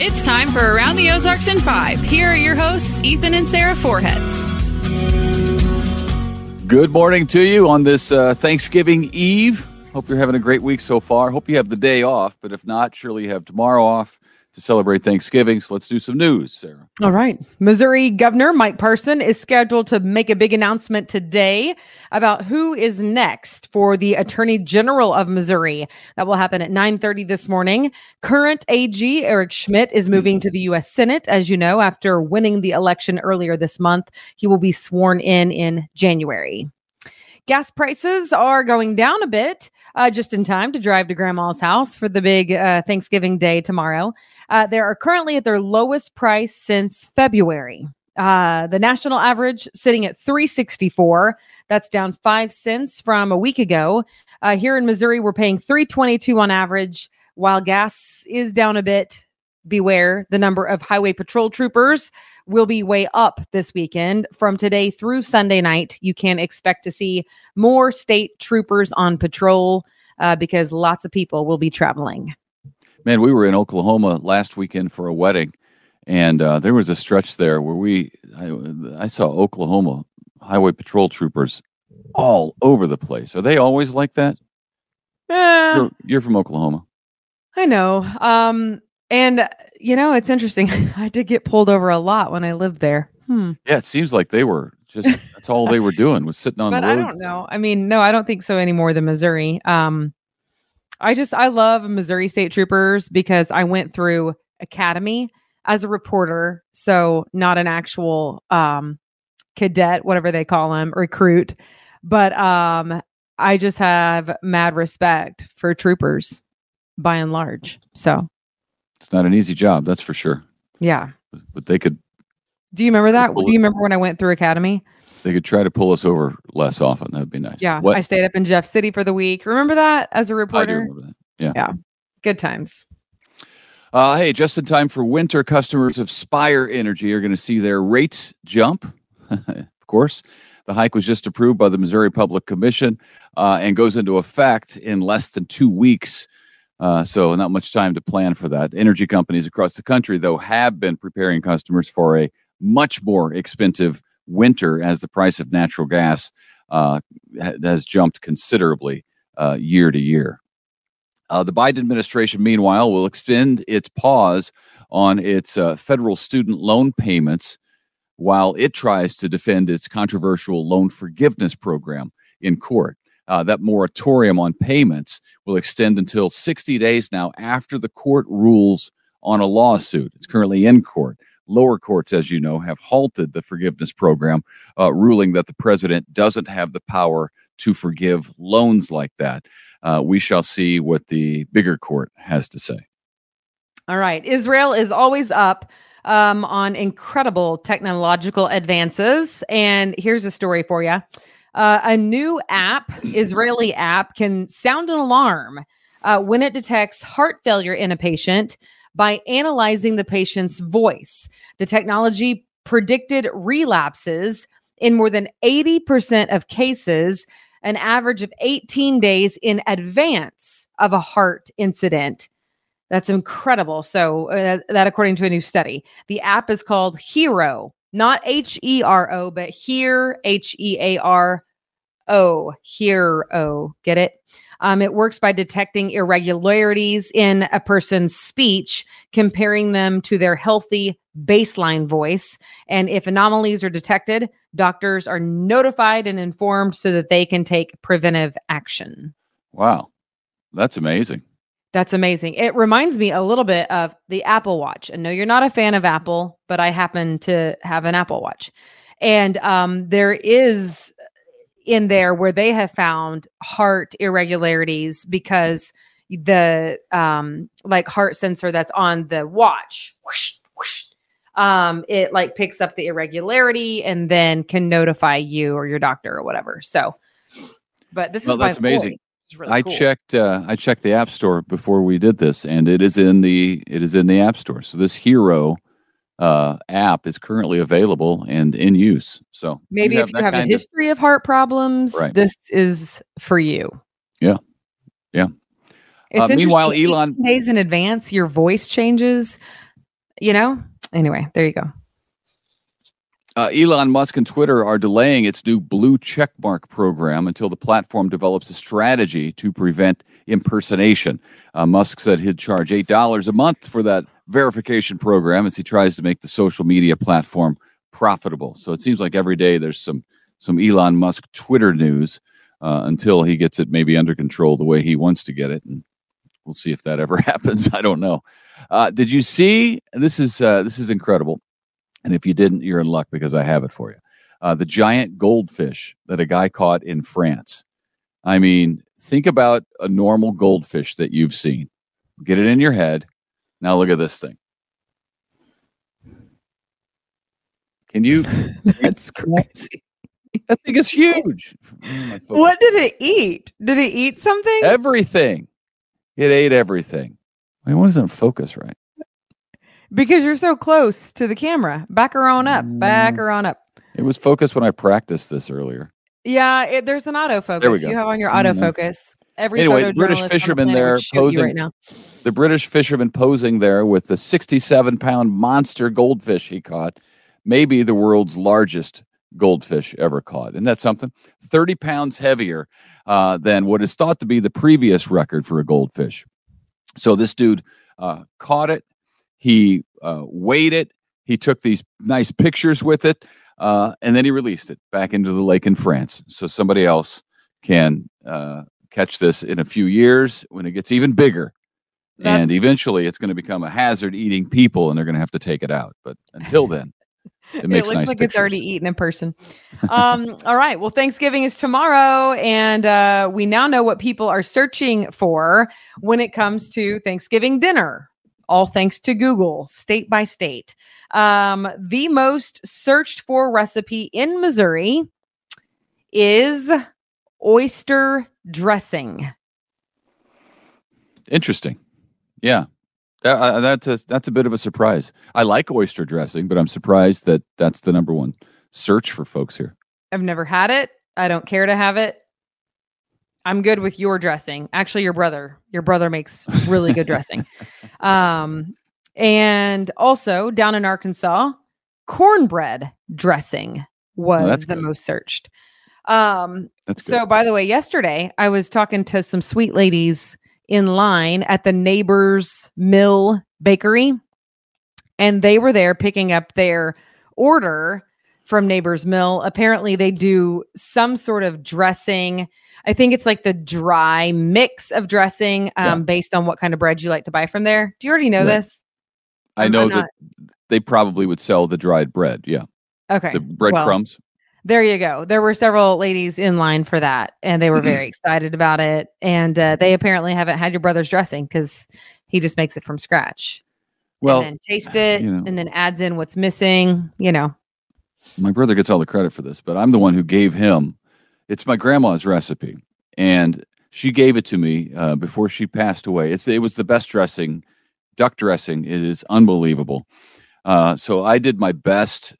It's time for Around the Ozarks in Five. Here are your hosts, Ethan and Sarah Forhetz. Good morning to you on this uh, Thanksgiving Eve. Hope you're having a great week so far. Hope you have the day off, but if not, surely you have tomorrow off to celebrate Thanksgiving. So let's do some news, Sarah. All right. Missouri Governor Mike Parson is scheduled to make a big announcement today about who is next for the Attorney General of Missouri. That will happen at 9:30 this morning. Current AG Eric Schmitt is moving to the US Senate as you know after winning the election earlier this month. He will be sworn in in January. Gas prices are going down a bit, uh, just in time to drive to grandma's house for the big uh, Thanksgiving day tomorrow. Uh, they are currently at their lowest price since February. Uh, the national average sitting at 364. That's down five cents from a week ago. Uh, here in Missouri, we're paying 322 on average, while gas is down a bit. Beware the number of highway patrol troopers will be way up this weekend. From today through Sunday night, you can expect to see more state troopers on patrol uh, because lots of people will be traveling. Man, we were in Oklahoma last weekend for a wedding, and uh, there was a stretch there where we, I, I saw Oklahoma highway patrol troopers all over the place. Are they always like that? Yeah, You're, you're from Oklahoma. I know. Um, and you know, it's interesting. I did get pulled over a lot when I lived there. Hmm. Yeah, it seems like they were just that's all they were doing was sitting on but the road. I don't know. I mean, no, I don't think so anymore than Missouri. Um, I just I love Missouri State Troopers because I went through academy as a reporter, so not an actual um cadet, whatever they call them, recruit. But um, I just have mad respect for troopers by and large. So It's not an easy job, that's for sure. yeah. But they could Do you remember that? Do you remember when I went through academy? they could try to pull us over less often. That'd be nice. Yeah, What? I stayed up in Jeff City for the week. Remember that as a I do reporter? remember that. Yeah. Yeah. Good times. Uh, hey, just in time for winter, customers of Spire Energy are going to see their rates jump. of course, the hike was just approved by the Missouri Public Commission uh, and goes into effect in less than two weeks. Uh, so, not much time to plan for that. Energy companies across the country, though, have been preparing customers for a much more expensive winter as the price of natural gas uh, has jumped considerably uh, year to year. Uh, the Biden administration, meanwhile, will extend its pause on its uh, federal student loan payments while it tries to defend its controversial loan forgiveness program in court. Uh, that moratorium on payments will extend until 60 days now after the court rules on a lawsuit. It's currently in court. Lower courts, as you know, have halted the forgiveness program, uh, ruling that the president doesn't have the power to forgive loans like that. Uh, we shall see what the bigger court has to say. All right. Israel is always up um, on incredible technological advances. And here's a story for you uh, a new app, Israeli app, can sound an alarm uh, when it detects heart failure in a patient by analyzing the patient's voice. The technology predicted relapses in more than 80% of cases, an average of 18 days in advance of a heart incident. That's incredible. So, uh, that according to a new study, the app is called HearO, not H E R O, but Here, H E A R O, here O. Get it? Um, it works by detecting irregularities in a person's speech, comparing them to their healthy baseline voice. And if anomalies are detected, doctors are notified and informed so that they can take preventive action. Wow, that's amazing. That's amazing. It reminds me a little bit of the Apple Watch. And no, you're not a fan of Apple, but I happen to have an Apple Watch. And um, there is in there where they have found heart irregularities because the um, like heart sensor that's on the watch, whoosh, whoosh, um, it like picks up the irregularity and then can notify you or your doctor or whatever. So, but this Well, is that's amazing. voice. Really I cool. checked. Uh, I checked the App Store before we did this, and it is in the it is in the App Store. So this HearO uh, app is currently available and in use. So Maybe if you have a kind of- history of heart problems, Right. this is for you. Yeah. Yeah. It's Uh, meanwhile, Elon- 18 days in advance, your voice changes. you know. Anyway, there you go. Uh, Elon Musk and Twitter are delaying its new blue checkmark program until the platform develops a strategy to prevent impersonation. Uh, Musk said he'd charge $8 a month for that verification program as he tries to make the social media platform profitable. So it seems like every day there's some some Elon Musk Twitter news uh, until he gets it maybe under control the way he wants to get it. And we'll see if that ever happens. I don't know. Uh, did you see? This is uh, this is incredible. And if you didn't, you're in luck because I have it for you. Uh, the giant goldfish that a guy caught in France. I mean, think about a normal goldfish that you've seen. Get it in your head. Now look at this thing. Can you? That's crazy. That thing is huge. What did it eat? Did it eat something? Everything. It ate everything. I mean, why wasn't focus right? Because you're so close to the camera. Back her on up. Back Mm. her on up. It was focused when I practiced this earlier. Yeah, it, there's an autofocus. go. You have on your Mhm. autofocus. Every Anyway, British on the fisherman there posing- right now. The British fisherman posing there with the 67 pound monster goldfish he caught, maybe the world's largest goldfish ever caught. Isn't that something? 30 pounds heavier uh, than what is thought to be the previous record for a goldfish. So this dude uh, caught it. He uh, weighed it. He took these nice pictures with it, uh, and then he released it back into the lake in France. So somebody else can uh, catch this in a few years when it gets even bigger. and eventually it's going to become a hazard eating people and they're going to have to take it out. But until then, it makes looks nice like pictures. it's already eaten in person. Um, all right. Well, Thanksgiving is tomorrow, and uh, we now know what people are searching for when it comes to Thanksgiving dinner. All thanks to Google, state by state. Um, the most searched for recipe in Missouri is oyster dressing. Interesting. Yeah. That, uh, that's a, that's a bit of a surprise. I like oyster dressing, but I'm surprised that that's the number one search for folks here. I've never had it. I don't care to have it. I'm good with your dressing. Actually, your brother, your brother makes really good dressing. Um, and also down in Arkansas, cornbread dressing was that's the good. most searched. Um, That's good. so, by the way, yesterday I was talking to some sweet ladies in line at the neighbor's mill bakery, and they were there picking up their order from neighbor's mill. Apparently, they do some sort of dressing. I think it's like the dry mix of dressing um, based on what kind of bread you like to buy from there. Do you already know Right. this? I know that they probably would sell the dried bread. Yeah. Okay. The well, breadcrumbs. there you go. There were several ladies in line for that, and they were very excited about it. And uh, they apparently haven't had your brother's dressing because he just makes it from scratch. well, and then taste it, you know. and then adds in what's missing. You know, my brother gets all the credit for this, but I'm the one who gave him. It's my grandma's recipe, and she gave it to me uh, before she passed away. It's it was the best dressing, duck dressing. It is unbelievable. Uh, so I did my best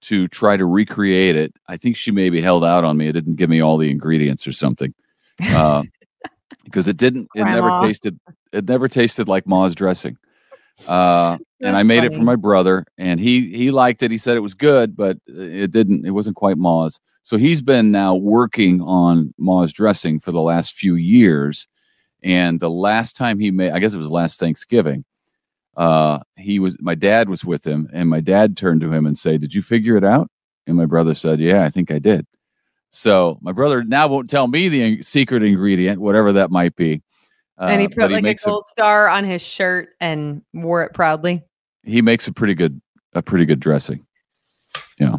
to try to recreate it. I think she maybe held out on me. It didn't give me all the ingredients or something, uh, because it didn't. It never tasted. It never tasted like Ma's dressing. Uh, and I made it for my brother, and he he liked it. He said it was good, but it didn't. It wasn't quite Ma's. So he's been now working on Ma's dressing for the last few years. And the last time he made, I guess it was last Thanksgiving. Uh, he was my dad was with him, and my dad turned to him and said, "Did you figure it out?" And my brother said, "Yeah, I think I did." So my brother now won't tell me the in- secret ingredient, whatever that might be. Uh, and he put like a gold star on his shirt and wore it proudly. He makes a pretty good a pretty good dressing. Yeah,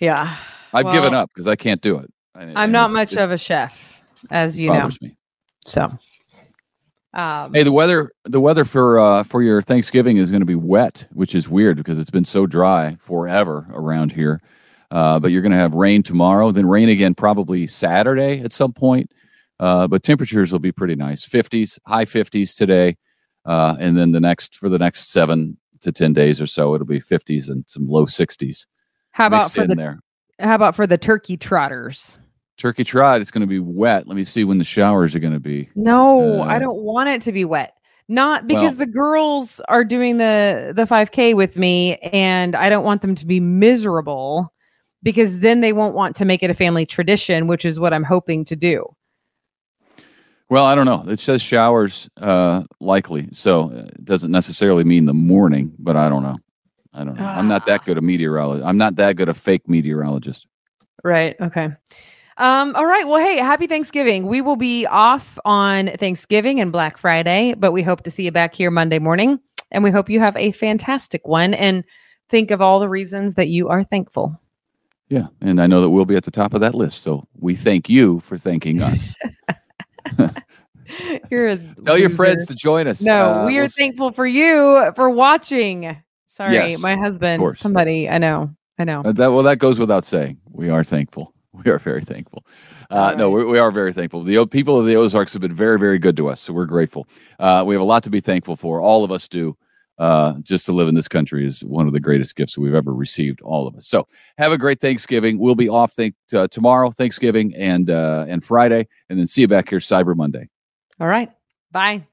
Yeah. I've given up because I can't do it. I- I'm and not it- much it of a chef, as you know. me. So, um, Hey, the weather the weather for uh, for your Thanksgiving is going to be wet, which is weird because it's been so dry forever around here. Uh, but you're going to have rain tomorrow, then rain again probably Saturday at some point. Uh, but temperatures will be pretty nice, 50s, high 50s today, uh, and then the next for the next seven to ten days or so, it'll be 50s and some low 60s how about for in the there. how about for the turkey trotters? Turkey trot, it's going to be wet. Let me see when the showers are going to be. No, I Uh, don't want it to be wet. Not because Well- the girls are doing the the 5K with me and I don't want them to be miserable because then they won't want to make it a family tradition, which is what I'm hoping to do. Well, I don't know. It says showers uh, likely, so uh, it doesn't necessarily mean the morning. But I don't know. I don't know. I'm not that good a meteorologist. I'm not that good a fake meteorologist. Right. Okay. Um, all right. Well, hey, happy Thanksgiving. We will be off on Thanksgiving and Black Friday, but we hope to see you back here Monday morning. And we hope you have a fantastic one and think of all the reasons that you are thankful. Yeah, and I know that we'll be at the top of that list. So we thank you for thanking us. You're a Tell your friends to join us. No, Uh, we are we'll thankful for you for watching. Sorry, Yes, my husband, somebody, I know, I know. Uh, that, well, that goes without saying. We are thankful. We are very thankful. Uh, All No, we, we are very thankful. The O- people of the Ozarks have been very, very good to us. So we're grateful. Uh, we have a lot to be thankful for. All of us do. Uh, just to live in this country is one of the greatest gifts we've ever received, all of us. So have a great Thanksgiving. We'll be off think, uh, tomorrow, Thanksgiving, and uh, and Friday, and then see you back here Cyber Monday. All right. Bye.